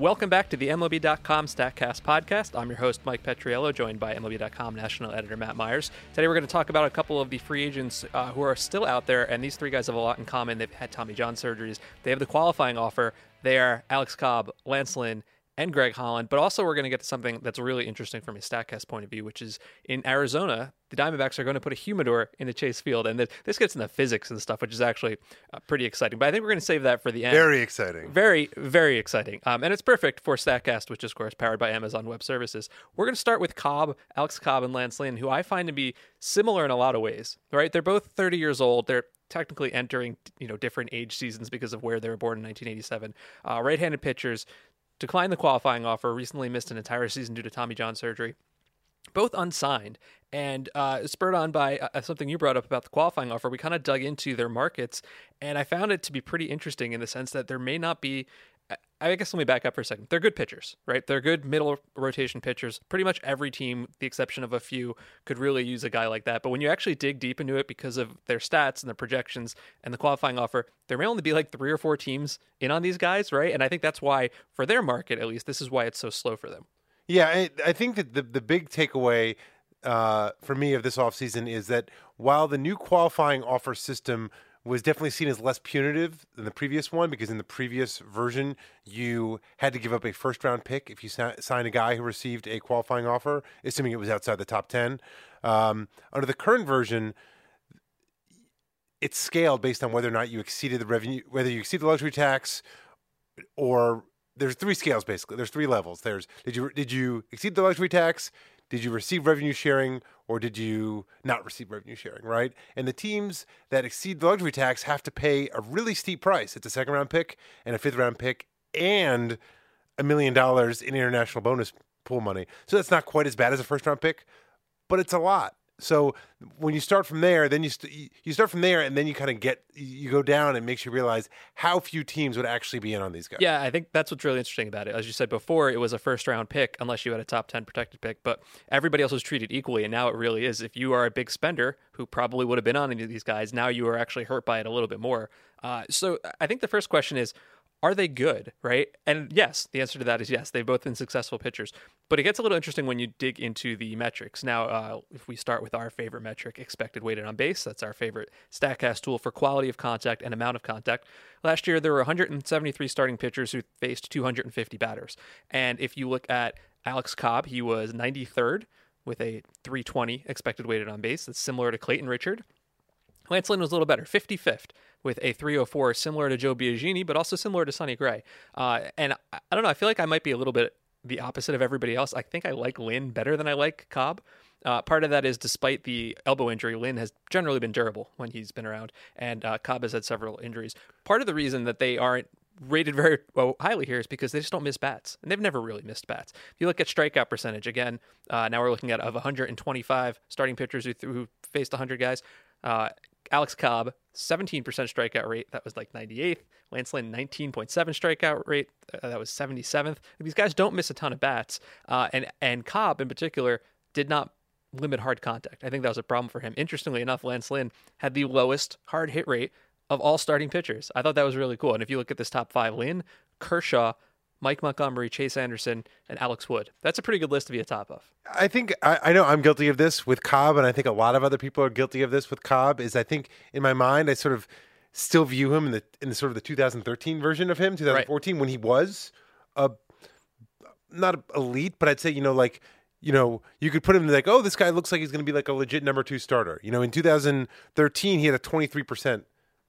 Welcome back to the MLB.com StatCast podcast. I'm your host, Mike Petriello, joined by MLB.com national editor Matt Myers. Today we're going to talk about a couple of the free agents uh, who are still out there, and these three guys have a lot in common. They've had Tommy John surgeries, they have the qualifying offer. They are Alex Cobb, Lance Lynn, and Greg Holland. But also, we're going to get to something that's really interesting from a StatCast point of view, which is in Arizona, the Diamondbacks are going to put a humidor in the Chase Field, and this gets into physics and stuff, which is actually uh, pretty exciting. But I think we're going to save that for the end. Very exciting. Very, very exciting. Um, and it's perfect for StatCast, which is, of course, powered by Amazon Web Services. We're going to start with Cobb, Alex Cobb, and Lance Lynn, who I find to be similar in a lot of ways. Right? They're both 30 years old. They're technically entering you know different age seasons because of where they were born in 1987. Uh, right-handed pitchers declined the qualifying offer, recently missed an entire season due to Tommy John surgery. Both unsigned, and uh, spurred on by uh, something you brought up about the qualifying offer, we kind of dug into their markets, and I found it to be pretty interesting in the sense that there may not be I guess let me back up for a second. They're good pitchers, right? They're good middle rotation pitchers. Pretty much every team, the exception of a few, could really use a guy like that. But when you actually dig deep into it because of their stats and their projections and the qualifying offer, there may only be like three or four teams in on these guys, right? And I think that's why, for their market at least, this is why it's so slow for them. Yeah, I, I think that the, the big takeaway uh, for me of this offseason is that while the new qualifying offer system – was definitely seen as less punitive than the previous one because in the previous version you had to give up a first round pick if you sa- signed a guy who received a qualifying offer, assuming it was outside the top ten. Um, under the current version, it's scaled based on whether or not you exceeded the revenue, whether you exceed the luxury tax, or there's three scales basically. There's three levels. There's did you did you exceed the luxury tax? Did you receive revenue sharing or did you not receive revenue sharing, right? And the teams that exceed the luxury tax have to pay a really steep price. It's a second round pick and a fifth round pick and a million dollars in international bonus pool money. So that's not quite as bad as a first round pick, but it's a lot. So when you start from there, then you st- you start from there, and then you kind of get you go down, and makes you realize how few teams would actually be in on these guys. Yeah, I think that's what's really interesting about it. As you said before, it was a first round pick unless you had a top ten protected pick, but everybody else was treated equally, and now it really is. If you are a big spender who probably would have been on any of these guys, now you are actually hurt by it a little bit more. Uh, so I think the first question is are they good, right? And yes, the answer to that is yes. They've both been successful pitchers. But it gets a little interesting when you dig into the metrics. Now, uh, if we start with our favorite metric, expected weighted on base, that's our favorite StatCast tool for quality of contact and amount of contact. Last year, there were 173 starting pitchers who faced 250 batters. And if you look at Alex Cobb, he was 93rd with a 320 expected weighted on base. That's similar to Clayton Richard. Lance Lynn was a little better, 55th with a 304, similar to Joe Biagini, but also similar to Sonny Gray. Uh, and I, I don't know, I feel like I might be a little bit the opposite of everybody else. I think I like Lynn better than I like Cobb. Uh, part of that is despite the elbow injury, Lynn has generally been durable when he's been around, and uh, Cobb has had several injuries. Part of the reason that they aren't rated very well, highly here is because they just don't miss bats, and they've never really missed bats. If you look at strikeout percentage, again, uh, now we're looking at of 125 starting pitchers who, who faced 100 guys, uh, Alex Cobb, 17% strikeout rate. That was like 98th. Lance Lynn, 19.7 strikeout rate. Uh, that was 77th. These guys don't miss a ton of bats. Uh, and, and Cobb, in particular, did not limit hard contact. I think that was a problem for him. Interestingly enough, Lance Lynn had the lowest hard hit rate of all starting pitchers. I thought that was really cool. And if you look at this top five, Lynn, Kershaw, Mike Montgomery, Chase Anderson, and Alex Wood. That's a pretty good list to be a top of. I think I, I, know I'm guilty of this with Cobb, and I think a lot of other people are guilty of this with Cobb. Is I think in my mind I sort of still view him in the in the sort of the 2013 version of him, 2014 right. when he was a not elite, but I'd say you know like you know, you could put him like, oh, this guy looks like he's going to be like a legit number two starter. You know, in 2013, he had a 23%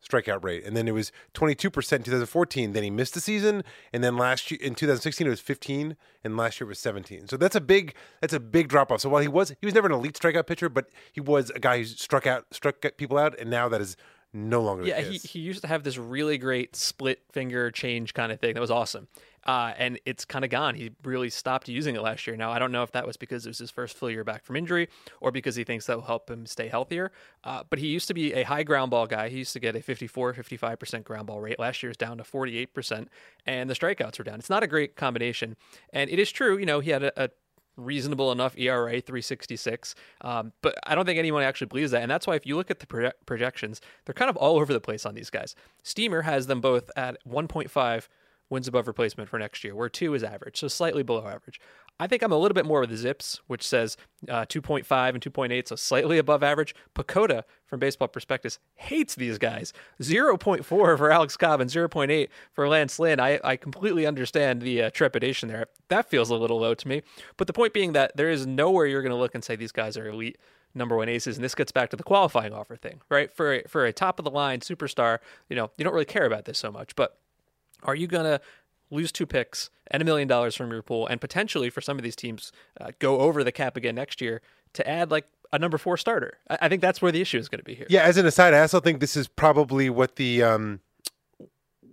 strikeout rate. And then it was 22% in 2014. Then he missed the season. And then last year in 2016 it was 15 and last year it was 17. So that's a big that's a big drop off. So while he was he was never an elite strikeout pitcher, but he was a guy who struck out struck people out and now that is no longer yeah he, he used to have this really great split finger change kind of thing that was awesome uh, and it's kind of gone. He really stopped using it last year. Now, I don't know if that was because it was his first full year back from injury or because he thinks that will help him stay healthier. Uh, but he used to be a high ground ball guy. He used to get a 54, 55% ground ball rate. Last year is down to 48%, and the strikeouts are down. It's not a great combination. And it is true, you know, he had a, a reasonable enough ERA, 366. Um, but I don't think anyone actually believes that. And that's why if you look at the proje- projections, they're kind of all over the place on these guys. Steamer has them both at 1.5 wins above replacement for next year, where two is average, so slightly below average. I think I'm a little bit more with the Zips, which says uh, 2.5 and 2.8, so slightly above average. PECOTA, from Baseball Prospectus, hates these guys. 0.4 for Alex Cobb and 0.8 for Lance Lynn. I, I completely understand the uh, trepidation there. That feels a little low to me. But the point being that there is nowhere you're going to look and say these guys are elite number one aces. And this gets back to the qualifying offer thing, right? For a, for a top of the line superstar, you know, you don't really care about this so much. But are you going to lose two picks and a million dollars from your pool, and potentially for some of these teams uh, go over the cap again next year to add like a number four starter. I, I think that's where the issue is going to be here. Yeah, as an aside, I also think this is probably what the um,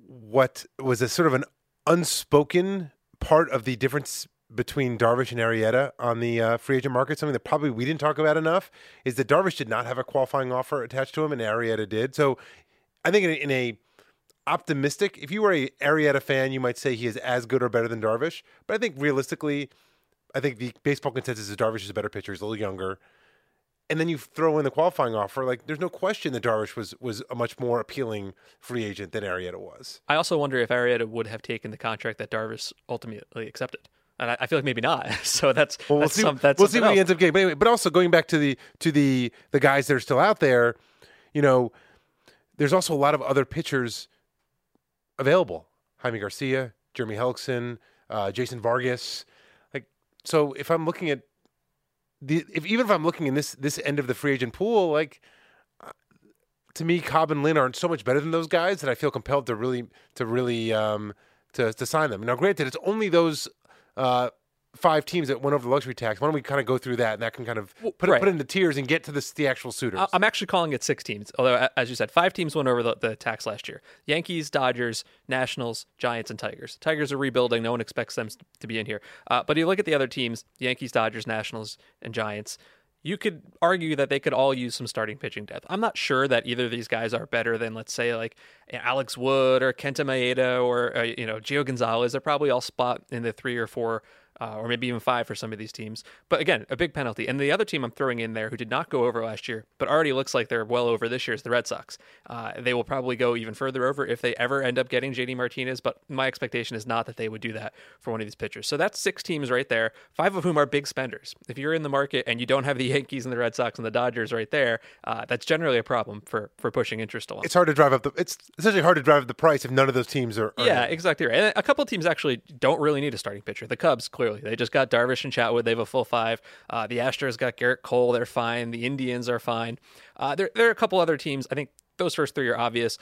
what was a sort of an unspoken part of the difference between Darvish and Arrieta on the uh, free agent market. Something that probably we didn't talk about enough is that Darvish did not have a qualifying offer attached to him, and Arrieta did. So I think in a, in a optimistic. If you were a Arrieta fan, you might say he is as good or better than Darvish. But I think realistically, I think the baseball consensus is Darvish is a better pitcher. He's a little younger. And then you throw in the qualifying offer. Like, there's no question that Darvish was was a much more appealing free agent than Arrieta was. I also wonder if Arrieta would have taken the contract that Darvish ultimately accepted. And I, I feel like maybe not. So that's well, we'll that's see. some, that's we'll see what else. he ends up getting. But anyway, but also going back to the to the the guys that are still out there, you know, there's also a lot of other pitchers available. Jaime Garcia, Jeremy Hellickson, uh, Jason Vargas. Like, so if I'm looking at the, if even if I'm looking in this this end of the free agent pool, like uh, to me, Cobb and Lynn aren't so much better than those guys that I feel compelled to really to really um, to to sign them. Now, granted, it's only those. Uh, Five teams that went over the luxury tax. Why don't we kind of go through that, and that can kind of put it, right. put it into tiers and get to the the actual suitors. I'm actually calling it six teams. Although, as you said, five teams went over the, the tax last year: Yankees, Dodgers, Nationals, Giants, and Tigers. Tigers are rebuilding. No one expects them to be in here. Uh, but you look at the other teams: Yankees, Dodgers, Nationals, and Giants. You could argue that they could all use some starting pitching depth. I'm not sure that either of these guys are better than, let's say, like Alex Wood or Kenta Maeda or uh, you know Gio Gonzalez. They're probably all spot in the three or four uh, or maybe even five for some of these teams. But again, a big penalty. And the other team I'm throwing in there who did not go over last year, but already looks like they're well over this year is the Red Sox. Uh, they will probably go even further over if they ever end up getting JD Martinez, but my expectation is not that they would do that for one of these pitchers. So that's six teams right there, five of whom are big spenders. If you're in the market and you don't have the Yankees and the Red Sox and the Dodgers right there, uh, that's generally a problem for for pushing interest along. it's hard to drive up the. It's essentially hard to drive up the price if none of those teams are. are Yeah, exactly right. And a couple of teams actually don't really need a starting pitcher. The Cubs, clearly, they just got Darvish and Chatwood. They have a full five. Uh, the Astros got Gerrit Cole. They're fine. The Indians are fine. Uh, there, there are a couple other teams. I think those first three are obvious.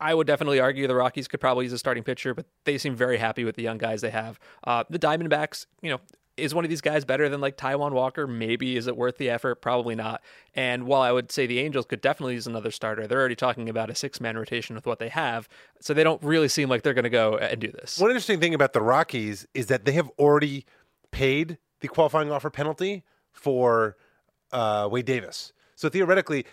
I would definitely argue the Rockies could probably use a starting pitcher, but they seem very happy with the young guys they have. Uh, the Diamondbacks, you know, is one of these guys better than like Taijuan Walker? Maybe. Is it worth the effort? Probably not. And while I would say the Angels could definitely use another starter, they're already talking about a six man rotation with what they have. So they don't really seem like they're going to go and do this. One interesting thing about the Rockies is that they have already paid the qualifying offer penalty for uh, Wade Davis. So theoretically,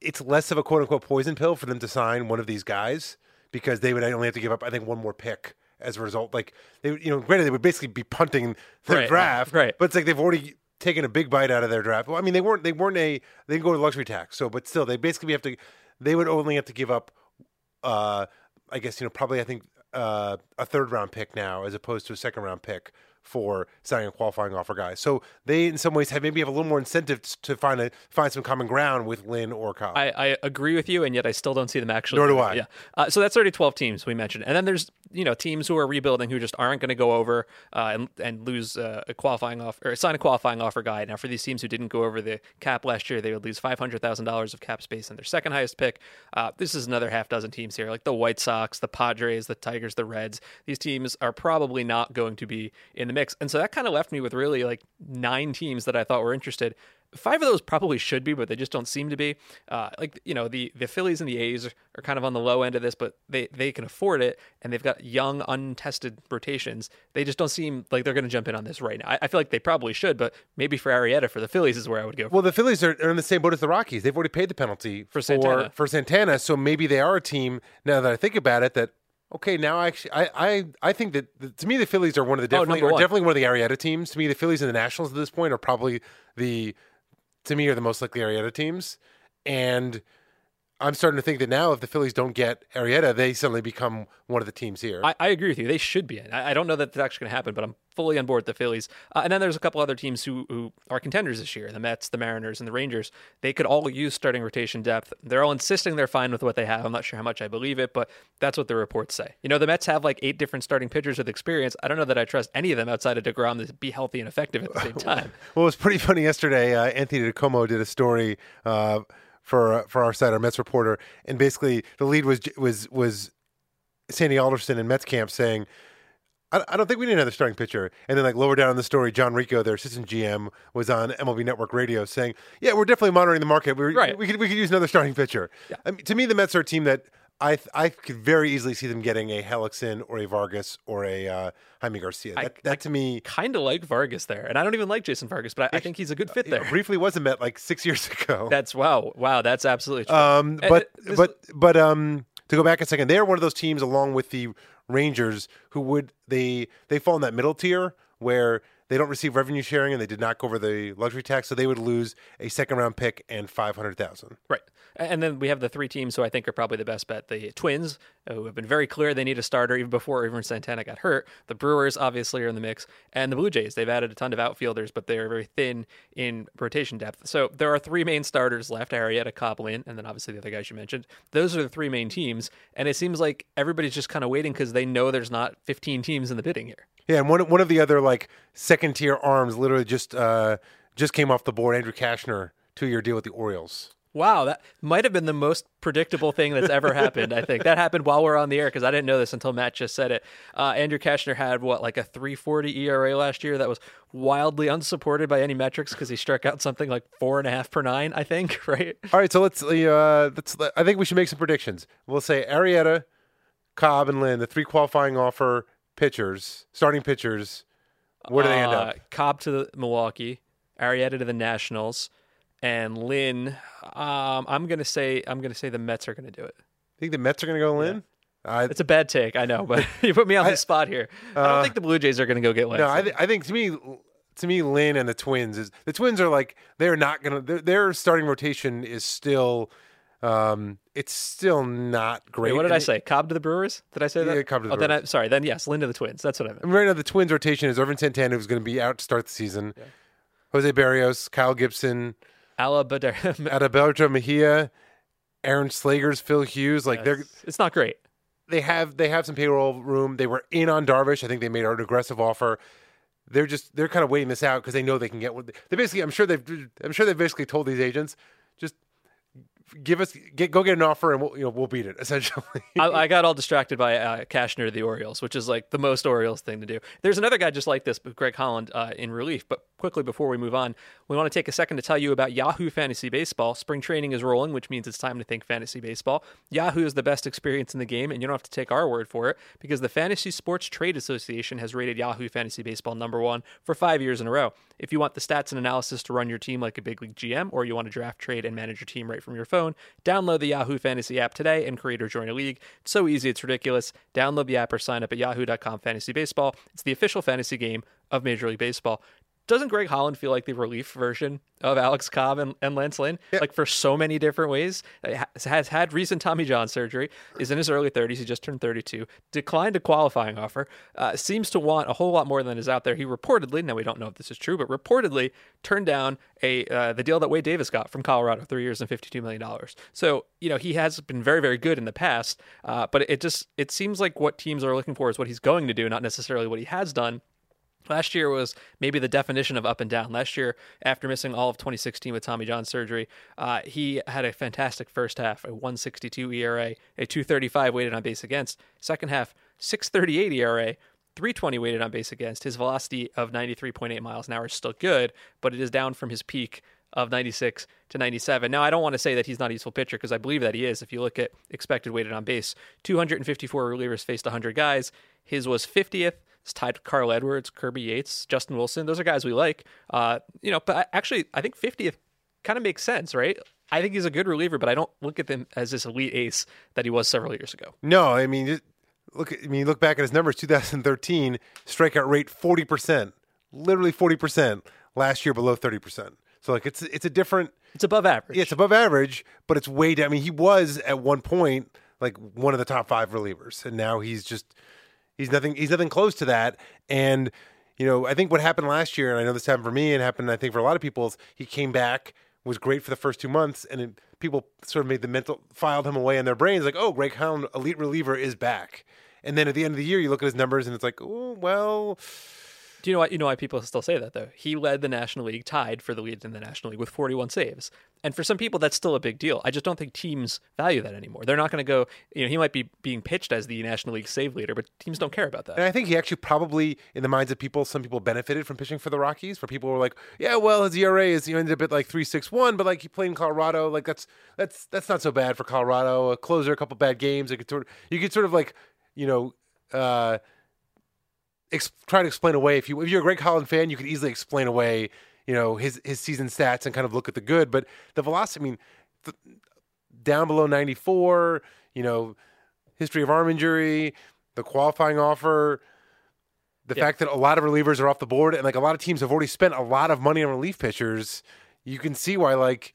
it's less of a quote unquote poison pill for them to sign one of these guys because they would only have to give up, I think, one more pick as a result. Like they, you know, granted they would basically be punting their Right, draft, right. But it's like they've already taken a big bite out of their draft. Well, I mean, they weren't they weren't a they didn't go to luxury tax, so but still they basically have to they would only have to give up, uh, I guess you know probably I think uh, a third round pick now as opposed to a second round pick for signing a qualifying offer guy. So they in some ways have maybe have a little more incentive to find a find some common ground with Lynn or Cobb. I, I agree with you, and yet I still don't see them actually. Nor do I. Yeah. Uh, so that's already 12 teams we mentioned, and then there's you know teams who are rebuilding who just aren't going to go over uh, and and lose uh, a qualifying off or sign a qualifying offer guy. Now for these teams who didn't go over the cap last year, they would lose five hundred thousand dollars of cap space in their second highest pick. Uh, this is another half dozen teams here, like the White Sox, the Padres, the Tigers, the Reds. These teams are probably not going to be in the mix, and so that kind of left me with really like nine teams that I thought were interested. Five of those probably should be, but they just don't seem to be. Uh, like you know, the the Phillies and the A's are kind of on the low end of this, but they they can afford it, and they've got young, untested rotations. They just don't seem like they're going to jump in on this right now. I, I feel like they probably should, but maybe for Arrieta for the Phillies is where I would go. Well, the Phillies are, are in the same boat as the Rockies. They've already paid the penalty for Santana. for Santana. So maybe they are a team. Now that I think about it, that okay. Now I actually, I I, I think that the, to me the Phillies are one of the oh, definitely number are one. definitely one of the Arrieta teams. To me, the Phillies and the Nationals at this point are probably the to me are the most likely Arrieta teams. And I'm starting to think that now, if the Phillies don't get Arrieta, they suddenly become one of the teams here. I, I agree with you. They should be in. I, I don't know that that's actually going to happen, but I'm fully on board with the Phillies. Uh, and then there's a couple other teams who, who are contenders this year the Mets, the Mariners, and the Rangers. They could all use starting rotation depth. They're all insisting they're fine with what they have. I'm not sure how much I believe it, but that's what the reports say. You know, the Mets have like eight different starting pitchers with experience. I don't know that I trust any of them outside of DeGrom to be healthy and effective at the same time. well, it was pretty funny yesterday. Uh, Anthony DiComo did a story. Uh, for uh, for our site, our Mets reporter, and basically the lead was was was Sandy Alderson in Mets camp saying, I, I don't think we need another starting pitcher. And then, like lower down in the story, John Ricco, their assistant GM, was on MLB Network Radio saying, "Yeah, we're definitely monitoring the market. We're, Right. We could we could use another starting pitcher." Yeah. I mean, to me, the Mets are a team that I I could very easily see them getting a Hellickson or a Vargas or a uh, Jaime Garcia. That, that to me Kind of like Vargas there. And I don't even like Jason Vargas, but I, I think he's a good fit know, there. briefly was a Met like six years ago. That's wow. Wow, that's absolutely true. Um, but this- but but um, to go back a second, they're one of those teams, along with the Rangers, who would they they fall in that middle tier where they don't receive revenue sharing and they did not go over the luxury tax, so they would lose a second round pick and five hundred thousand. Right. And then we have the three teams who I think are probably the best bet. The Twins, who have been very clear they need a starter even before even Santana got hurt. The Brewers obviously are in the mix. And the Blue Jays, they've added a ton of outfielders, but they're very thin in rotation depth. So there are three main starters left, Arrieta, Cobb, Lynn, and then obviously the other guys you mentioned. Those are the three main teams. And it seems like everybody's just kind of waiting because they know there's not 15 teams in the bidding here. Yeah, and one one of the other like second tier arms literally just uh just came off the board. Andrew Cashner, two year deal with the Orioles. Wow, that might have been the most predictable thing that's ever happened. I think that happened while we're on the air because I didn't know this until Matt just said it. Uh, Andrew Cashner had what like a 3.40 ERA last year that was wildly unsupported by any metrics because he struck out something like four and a half per nine. I think right. All right, so let's uh let's I think we should make some predictions. We'll say Arrieta, Cobb, and Lynn, the three qualifying offer pitchers, starting pitchers. Where do they end Uh, up? Cobb to the Milwaukee, Arrieta to the Nationals, and Lynn. Um, I'm gonna say I'm gonna say the Mets are gonna do it. You think the Mets are going to go Lynn? Uh, It's a bad take, I know, but you put me on the spot here. I don't uh, think the Blue Jays are gonna go get Lynn. no, I, th- I think to me, to me, Lynn and the Twins is the Twins are like they're not going to. Their, their starting rotation is still, um, it's still not great. Wait, what did I And- say? Cobb to the Brewers? Did I say that? Yeah, Cobb to the oh, then I, Brewers. sorry. Then yes, Lynn to the Twins. That's what I meant. I right now, the Twins rotation is Ervin Santana, who's going to be out to start the season. Jose Berrios, Kyle Gibson, Alabama. Adalberto Mejia, Aaron Slegers, Phil Hughes. Like they're it's not great. they have they have some payroll room. They were in on Darvish. I think they made an aggressive offer. They're just they're kind of waiting this out because they know they can get what they basically. I'm sure they've I'm sure they've basically told these agents give us get go get an offer and we'll you know we'll beat it essentially. I, I got all distracted by uh, Cashner the Orioles, which is like the most Orioles thing to do. There's another guy just like this, but Greg Holland uh, in relief. But quickly before we move on, we want to take a second to tell you about Yahoo Fantasy Baseball. Spring training is rolling, which means it's time to think fantasy baseball. Yahoo is the best experience in the game, and you don't have to take our word for it because the Fantasy Sports Trade Association has rated Yahoo Fantasy Baseball number one for five years in a row. If you want the stats and analysis to run your team like a big league GM, or you want to draft, trade, and manage your team right from your phone, download the Yahoo Fantasy app today and create or join a league. It's so easy, it's ridiculous. Download the app or sign up at yahoo.com fantasy baseball. It's the official fantasy game of Major League Baseball. Doesn't Greg Holland feel like the relief version of Alex Cobb and, and Lance Lynn? Like for so many different ways. Has, has had recent Tommy John surgery, is in his early 30s. He just turned 32. Declined a qualifying offer. Uh, seems to want a whole lot more than is out there. He reportedly, now we don't know if this is true, but reportedly turned down a uh, the deal that Wade Davis got from Colorado, three years and $52 million. So, you know, he has been very, very good in the past, uh, but it just, it seems like what teams are looking for is what he's going to do, not necessarily what he has done. Last year was maybe the definition of up and down. Last year, after missing all of 2016 with Tommy John surgery, uh, he had a fantastic first half, a 162 ERA, a 235 weighted on base against. Second half, 638 ERA, 320 weighted on base against. His velocity of 93.8 miles an hour is still good, but it is down from his peak of 96 to 97. Now, I don't want to say that he's not a useful pitcher because I believe that he is. If you look at expected weighted on base, 254 relievers faced 100 guys. His was 50th. It's tied to Carl Edwards, Kirby Yates, Justin Wilson. Those are guys we like. Uh, you know, but I- actually, I think 50th kind of makes sense, right? I think he's a good reliever, but I don't look at him as this elite ace that he was several years ago. no, I mean just look. I mean look back at his numbers. 2013 strikeout rate 40 percent, literally 40 percent. Last year below 30 percent. So like it's it's a different. It's above average. Yeah, it's above average, but it's way down. I mean, he was at one point like one of the top five relievers, and now he's just he's nothing. He's nothing close to that. And you know, I think what happened last year, and I know this happened for me, and happened I think for a lot of people, is he came back was great for the first two months, and it, people sort of made the mental filed him away in their brains, like, oh, Greg Holland, elite reliever, is back. And then at the end of the year, you look at his numbers, and it's like, oh, well. Do you know why? You know why people still say that though? He led the National League, tied for the lead in the National League with 41 saves, and for some people that's still a big deal. I just don't think teams value that anymore. They're not going to go. You know, he might be being pitched as the National League save leader, but teams don't care about that. And I think he actually probably, in the minds of people, some people benefited from pitching for the Rockies. For people who were like, yeah, well, his ERA is you ended up at like three six one, but like he played in Colorado, like that's that's that's not so bad for Colorado. A closer, a couple bad games, it could sort of, you could sort of like you know. Uh, ex- try to explain away if you if you're a Greg Holland fan, you could easily explain away you know his his season stats and kind of look at the good. But the velocity, I mean, the, down below 94, you know, history of arm injury, the qualifying offer, the Yeah. fact that a lot of relievers are off the board, and like a lot of teams have already spent a lot of money on relief pitchers. You can see why, like,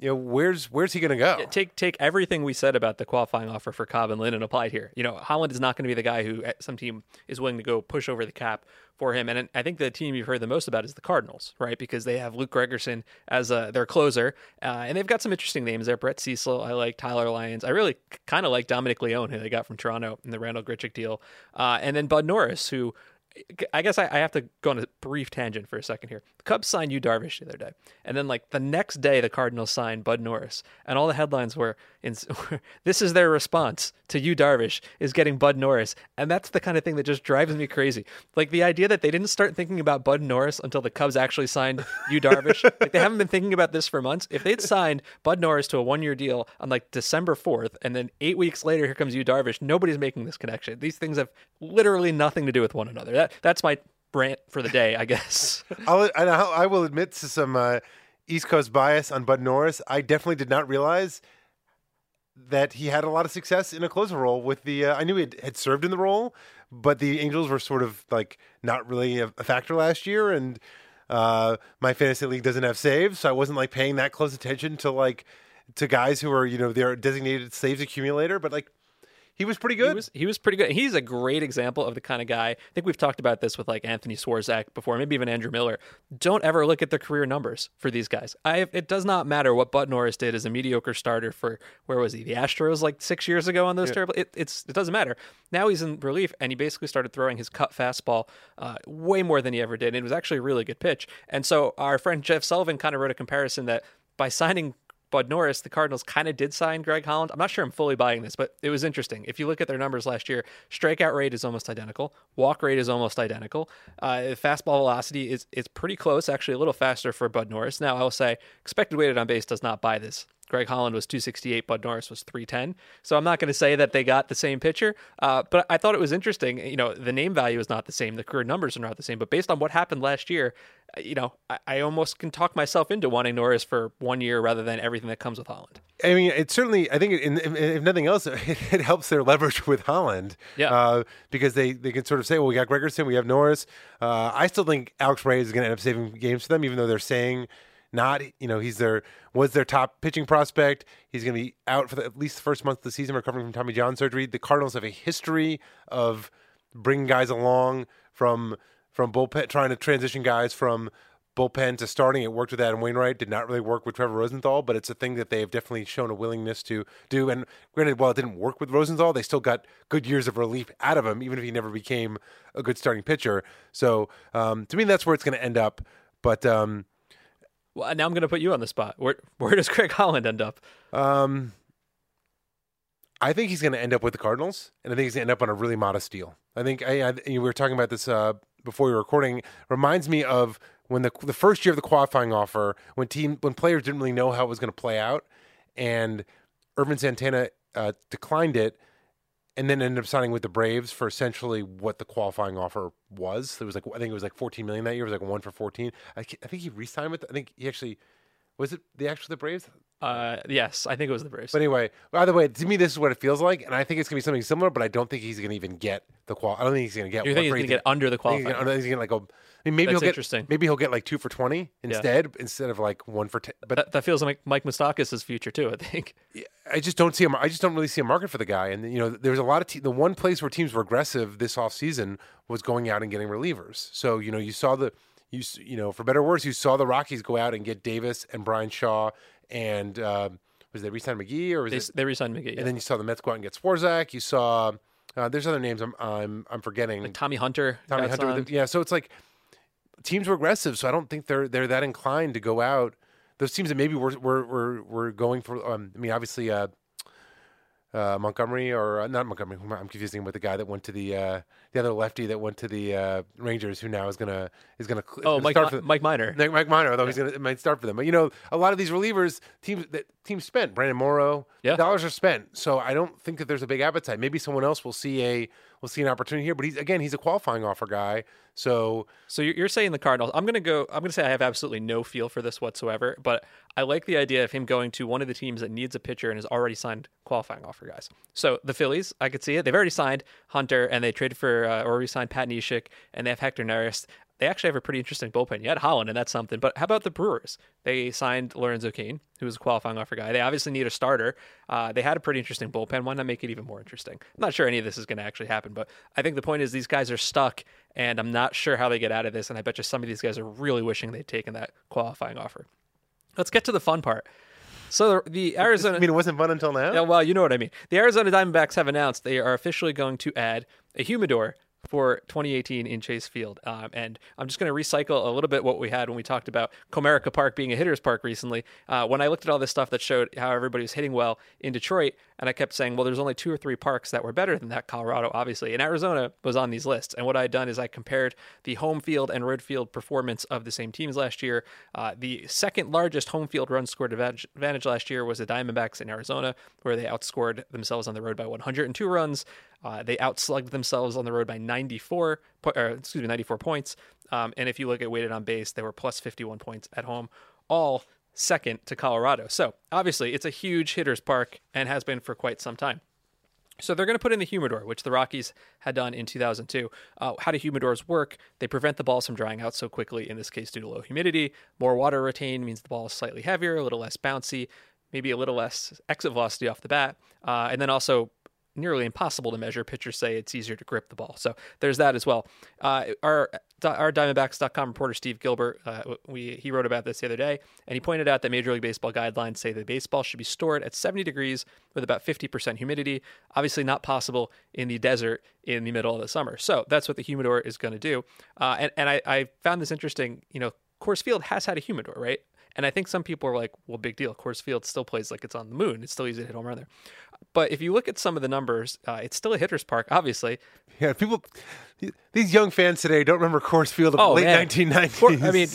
you know, where's where's he going to go? Yeah, take take everything we said about the qualifying offer for Cobb and Lynn and apply it here. You know, Holland is not going to be the guy who uh, some team is willing to go push over the cap for him. And I think the team you've heard the most about is the Cardinals, right? Because they have Luke Gregerson as uh, their closer, uh, and they've got some interesting names there. Brett Cecil, I like Tyler Lyons. I really kind of like Dominic Leone, who they got from Toronto in the Randal Grichuk deal, uh, and then Bud Norris, who. I guess I, I have to go on a brief tangent for a second here. The Cubs signed Yu Darvish the other day, and then like the next day, the Cardinals signed Bud Norris, and all the headlines were, in, "This is their response to Yu Darvish is getting Bud Norris," and that's the kind of thing that just drives me crazy. Like the idea that they didn't start thinking about Bud Norris until the Cubs actually signed Yu Darvish. like they haven't been thinking about this for months. If they'd signed Bud Norris to a one-year deal on like December fourth, and then eight weeks later, here comes Yu Darvish, nobody's making this connection. These things have literally nothing to do with one another. That that's my rant for the day, I guess. I'll, I will admit to some uh, East Coast bias on Bud Norris. I definitely did not realize that he had a lot of success in a closer role with the. Uh, I knew he had, had served in the role, but the Angels were sort of like not really a, a factor last year, and uh, my fantasy league doesn't have saves, so I wasn't like paying that close attention to like to guys who are you know they're designated saves accumulator, but like he was pretty good. He was he was pretty good. He's a great example of the kind of guy. I think we've talked about this with like Anthony Swarzak before, maybe even Andrew Miller. Don't ever look at the career numbers for these guys. I it does not matter what Bud Norris did as a mediocre starter for where was he? The Astros like six years ago on those terrible. It, it's it doesn't matter. Now he's in relief and he basically started throwing his cut fastball uh, way more than he ever did. And it was actually a really good pitch. And so our friend Jeff Sullivan kind of wrote a comparison that by signing Bud Norris, the Cardinals kind of did sign Greg Holland. I'm not sure I'm fully buying this, but it was interesting. If you look at their numbers last year, strikeout rate is almost identical, walk rate is almost identical, uh, fastball velocity is is pretty close, actually a little faster for Bud Norris. Now I will say expected weighted on base does not buy this. Greg Holland was 268, Bud Norris was 310. So I'm not going to say that they got the same pitcher, uh, but I thought it was interesting. You know, the name value is not the same, the career numbers are not the same, but based on what happened last year, you know, I, I almost can talk myself into wanting Norris for one year rather than everything that comes with Holland. I mean, it certainly. I think, it, if, if nothing else, it, it helps their leverage with Holland. Yeah. Uh, because they, they can sort of say, well, we got Gregerson, we have Norris. Uh, I still think Alex Reyes is going to end up saving games for them, even though they're saying not. You know, he's their was their top pitching prospect. He's going to be out for the, at least the first month of the season, recovering from Tommy John surgery. The Cardinals have a history of bringing guys along from from bullpen, trying to transition guys from bullpen to starting. It worked with Adam Wainwright. Did not really work with Trevor Rosenthal, but it's a thing that they have definitely shown a willingness to do. And granted, while it didn't work with Rosenthal, they still got good years of relief out of him, even if he never became a good starting pitcher. So um, to me, that's where it's going to end up. But um, Well, now I'm going to put you on the spot. Where where does Craig Holland end up? um, I think he's going to end up with the Cardinals, and I think he's going to end up on a really modest deal. I think I, I we were talking about this uh, before we were recording. Reminds me of when the the first year of the qualifying offer, when team when players didn't really know how it was going to play out, and Ervin Santana uh, declined it, and then ended up signing with the Braves for essentially what the qualifying offer was. It was like I think it was like 14 million that year. It was like one for 14. I, I think he re-signed with. I think he actually was it the actually the Braves. Uh, yes, I think it was the Braves. But anyway, by the way, to me, this is what it feels like, and I think it's gonna be something similar. But I don't think he's gonna even get the qual. I don't think he's gonna get. you think he's gonna get under the I think he's gonna, I think he's gonna like go. I mean, maybe That's he'll get interesting. maybe he'll get like two for twenty instead, instead of like one for ten. But that, that feels like Mike Moustakas' future too. I think. I just don't see him. I just don't really see a market for the guy. And you know, there's a lot of te- the one place where teams were aggressive this offseason was going out and getting relievers. So you know, you saw the you s- you know, for better or worse, you saw the Rockies go out and get Davis and Bryan Shaw and uh, was they re-sign McGee or was They, it? they re-signed McGee. Yeah. And then you saw the Mets go out and get Swarzak. You saw uh, there's other names I'm I'm I'm forgetting. Like Tommy Hunter. Tommy Hunter. with yeah, so it's like teams were aggressive, so I don't think they're they're that inclined to go out. Those teams that maybe were were were, were going for. Um, I mean, obviously. Uh, uh, Montgomery or uh, not Montgomery. I'm confusing him with the guy that went to the uh, the other lefty that went to the uh, Rangers, who now is gonna is gonna, is Oh, gonna Mike, start Mi- for Mike Minor. Mike, Mike Minor, although he's gonna might start for them. But you know, a lot of these relievers teams that teams spent. Brandon Morrow, Yeah. dollars are spent. So I don't think that there's a big appetite. Maybe someone else will see a will see an opportunity here. But he's again, he's a qualifying offer guy. So So you're, you're saying the Cardinals. I'm gonna go. I'm gonna say I have absolutely no feel for this whatsoever. But I like the idea of him going to one of the teams that needs a pitcher and has already signed qualifying offer guys. So the Phillies, I could see it. They've already signed Hunter and they traded for uh, or re-signed Pat Neshek and they have Hector Neris. They actually have a pretty interesting bullpen. You had Holland, and that's something. But how about the Brewers? They signed Lorenzo Cain, who was a qualifying offer guy. They obviously need a starter. Uh, they had a pretty interesting bullpen. Why not make it even more interesting? I'm not sure any of this is going to actually happen, but I think the point is these guys are stuck, and I'm not sure how they get out of this. And I bet you some of these guys are really wishing they'd taken that qualifying offer. Let's get to the fun part. So the, the Arizona. I mean, it wasn't fun until now. Yeah, well, you know what I mean. The Arizona Diamondbacks have announced they are officially going to add a humidor for 2018 in Chase Field. Um, and I'm just going to recycle a little bit what we had when we talked about Comerica Park being a hitter's park recently. Uh, when I looked at all this stuff that showed how everybody was hitting well in Detroit, and I kept saying, well, there's only two or three parks that were better than that. Colorado, obviously, and Arizona was on these lists. And what I had done is I compared the home field and road field performance of the same teams last year. Uh, the second largest home field run scored advantage, advantage last year was the Diamondbacks in Arizona, where they outscored themselves on the road by 102 runs. Uh, they outslugged themselves on the road by 94, po- or, excuse me, 94 points. Um, and if you look at weighted on base, they were plus 51 points at home, all second to Colorado. So obviously, it's a huge hitters park and has been for quite some time. So they're going to put in the humidor, which the Rockies had done in 2002. Uh, how do humidors work? They prevent the balls from drying out so quickly. In this case, due to low humidity, more water retained means the ball is slightly heavier, a little less bouncy, maybe a little less exit velocity off the bat, uh, and then also nearly impossible to measure. Pitchers say it's easier to grip the ball. So there's that as well. Uh, our our Diamondbacks.com reporter Steve Gilbert, uh, we he wrote about this the other day, and he pointed out that Major League Baseball guidelines say that baseball should be stored at 70 degrees with about 50% humidity. Obviously, not possible in the desert in the middle of the summer. So that's what the humidor is going to do. Uh, and and I, I found this interesting. You know, Coors Field has had a humidor, right? And I think some people are like, well, big deal. Coors Field still plays like it's on the moon. It's still easy to hit home run there. But if you look at some of the numbers, uh, it's still a hitter's park, obviously. Yeah, people. These young fans today don't remember Coors Field of Oh, late man. 1990s. I mean,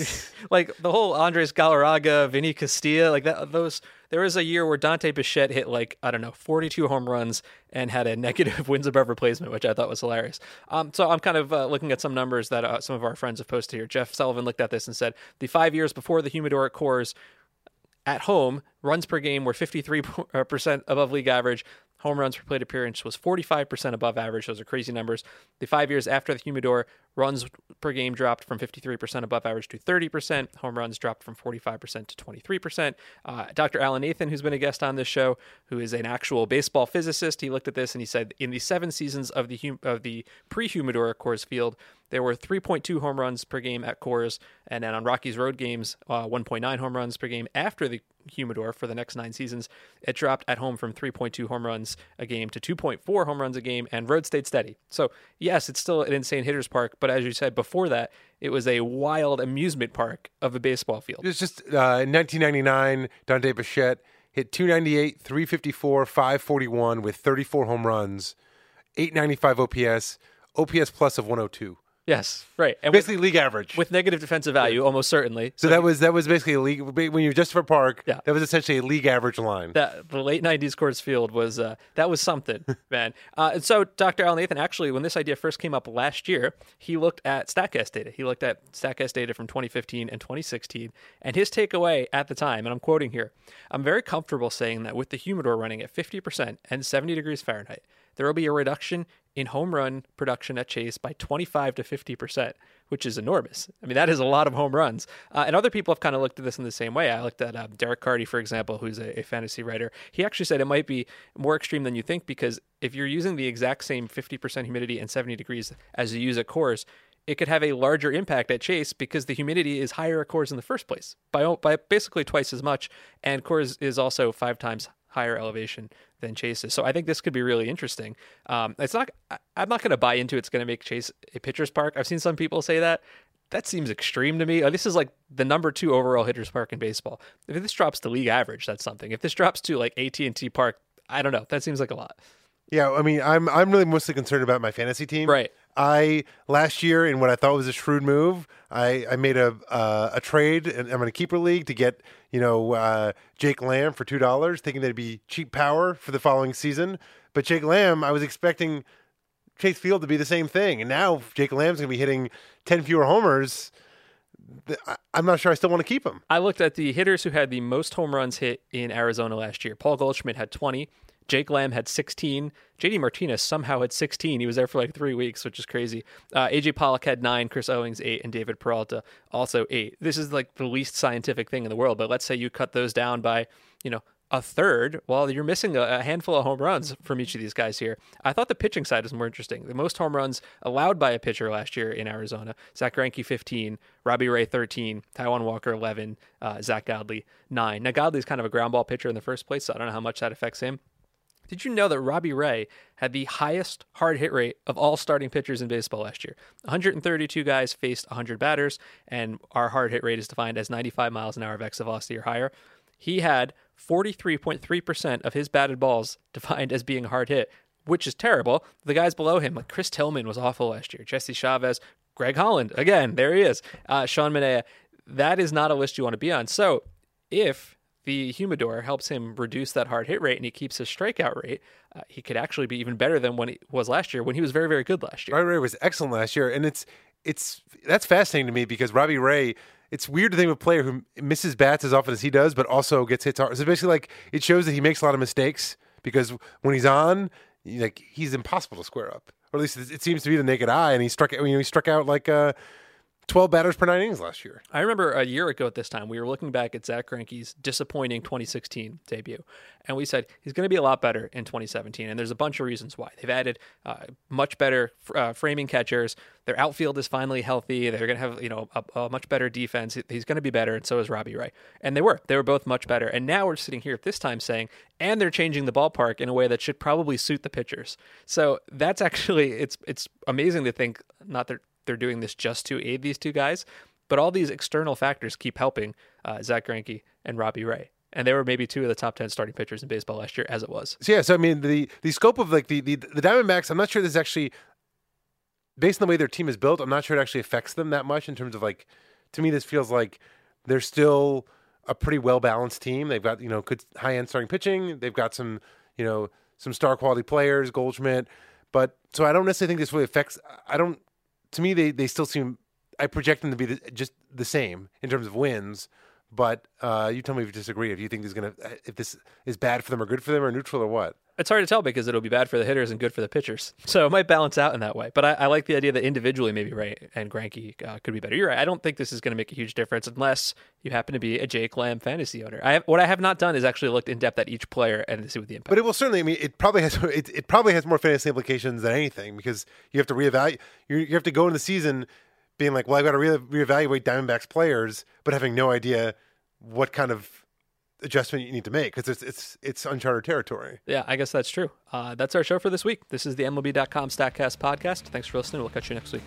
like the whole Andres Galarraga, Vinny Castilla, like that. Those there was a year where Dante Bichette hit like I don't know, 42 home runs and had a negative wins above replacement, which I thought was hilarious. Um, so I'm kind of uh, looking at some numbers that uh, some of our friends have posted here. Jeff Sullivan looked at this and said the five years before the humidor at Coors at home, runs per game were 53% uh, above league average. Home runs per plate appearance was 45% above average. Those are crazy numbers. The five years after the humidor, runs per game dropped from 53% above average to 30%. Home runs dropped from 45% to 23%. Uh, Dr. Alan Nathan, who's been a guest on this show, who is an actual baseball physicist, he looked at this and he said in the seven seasons of the hum- of the pre-humidor Coors Field, there were 3.2 home runs per game at Coors, and then on Rockies road games, uh, 1.9 home runs per game after the humidor for the next nine seasons. It dropped at home from 3.2 home runs a game to 2.4 home runs a game, and road stayed steady. So yes, it's still an insane hitters park, but as you said before that, it was a wild amusement park of a baseball field. It was just uh, in 1999, Dante Bichette hit 298, 354, 541 with 34 home runs, 895 OPS, OPS plus of 102. Yes, right. And with, basically league average. with negative defensive value, almost certainly. so that was that was basically a league when you were just for Park. Yeah. that was essentially a league average line. that the late '90s Coors Field was uh, that was something, man. Uh, and so Dr. Al Nathan actually, when this idea first came up last year, he looked at Statcast data. He looked at Statcast data from 2015 and 2016, and his takeaway at the time, and I'm quoting here: "I'm very comfortable saying that with the humidor running at 50% and 70 degrees Fahrenheit, there will be a reduction in home run production at Chase by 25 to 50 percent." Which is enormous. I mean, that is a lot of home runs. Uh, and other people have kind of looked at this in the same way. I looked at uh, Derek Carty, for example, who's a, a fantasy writer. He actually said it might be more extreme than you think because if you're using the exact same 50% humidity and 70 degrees as you use at Coors, it could have a larger impact at Chase because the humidity is higher at Coors in the first place by by basically twice as much, and Coors is also five times higher elevation than Chase is. So I think this could be really interesting. Um, it's not. I'm not going to buy into it's going to make Chase a pitcher's park. I've seen some people say that. That seems extreme to me. Uh, This is like the number two overall hitters park in baseball. If this drops to league average, that's something. If this drops to like AT and T Park, I don't know. That seems like a lot. Yeah, I mean, I'm I'm really mostly concerned about my fantasy team. Right. I last year in what I thought was a shrewd move, I, I made a uh, a trade and I'm in a keeper league to get you know uh, Jake Lamb for two dollars, thinking that'd be cheap power for the following season. But Jake Lamb, I was expecting Chase Field to be the same thing, and now Jake Lamb's going to be hitting ten fewer homers. I'm not sure I still want to keep him. I looked at the hitters who had the most home runs hit in Arizona last year. Paul Goldschmidt had 20. Jake Lamb had 16. JD Martinez somehow had 16. He was there for like three weeks, which is crazy. Uh, AJ Pollock had nine, Chris Owings eight, and David Peralta also eight. This is like the least scientific thing in the world, but let's say you cut those down by, you know, a third. while you're missing a, handful of home runs from each of these guys here. I thought the pitching side was more interesting. The most home runs allowed by a pitcher last year in Arizona: Zack Greinke 15, Robbie Ray 13, Taijuan Walker 11, uh, Zack Godley 9. Now Godley's kind of a ground ball pitcher in the first place, so I don't know how much that affects him. Did you know that Robbie Ray had the highest hard hit rate of all starting pitchers in baseball last year? 132 guys faced 100 batters, and our hard hit rate is defined as 95 miles an hour of exit velocity or higher. He had 43.3% of his batted balls defined as being hard hit, which is terrible. The guys below him, like Chris Tillman, was awful last year. Jesse Chavez, Greg Holland, again, there he is. Uh, Sean Manaea. That is not a list you want to be on. So if the humidor helps him reduce that hard hit rate and he keeps his strikeout rate, uh, he could actually be even better than when he was last year, when he was very, very good last year. Robbie Ray was excellent last year, and it's it's that's fascinating to me because Robbie Ray. It's weird to think of a player who misses bats as often as he does, but also gets hits hard. So basically, like it shows that he makes a lot of mistakes because when he's on, like he's impossible to square up, or at least it seems to be the naked eye. And he struck, you know, he struck out like uh, twelve batters per nine innings last year. I remember a year ago at this time, we were looking back at Zack Greinke's disappointing 2016 debut, and we said he's going to be a lot better in 2017. And there's a bunch of reasons why. They've added uh, much better uh, framing catchers. Their outfield is finally healthy. They're going to have you know a, a much better defense. He's going to be better, and so is Robbie Ray. And they were. They were both much better. And now we're sitting here at this time saying, and they're changing the ballpark in a way that should probably suit the pitchers. So that's actually it's it's amazing to think. Not that they're doing this just to aid these two guys, but all these external factors keep helping uh, Zack Greinke and Robbie Ray. And they were maybe two of the top ten starting pitchers in baseball last year, as it was. So yeah, so I mean the the scope of like the the, the Diamondbacks, I'm not sure this is actually based on the way their team is built, I'm not sure it actually affects them that much in terms of like to me this feels like they're still a pretty well balanced team. They've got, you know, good high end starting pitching, they've got some, you know, some star quality players, Goldschmidt. But so I don't necessarily think this really affects I don't to me they they still seem I project them to be the, just the same in terms of wins. But uh, you tell me if you disagree. If you think this is gonna, if this is bad for them or good for them or neutral or what? It's hard to tell because it'll be bad for the hitters and good for the pitchers. So it might balance out in that way. But I, I like the idea that individually, maybe Ray and Greinke uh, could be better. You're right. I don't think this is going to make a huge difference unless you happen to be a Jake Lamb fantasy owner. I have, what I have not done is actually looked in depth at each player and see what the impact. But it will certainly. I mean, it probably has. It, it probably has more fantasy implications than anything because you have to reevaluate. You, you have to go into the season being like, well, I've got to re- reevaluate Diamondbacks players, but having no idea what kind of adjustment you need to make because it's it's it's uncharted territory. Yeah, I guess that's true. Uh, that's our show for this week. This is the MLB.com Statcast podcast. Thanks for listening. We'll catch you next week.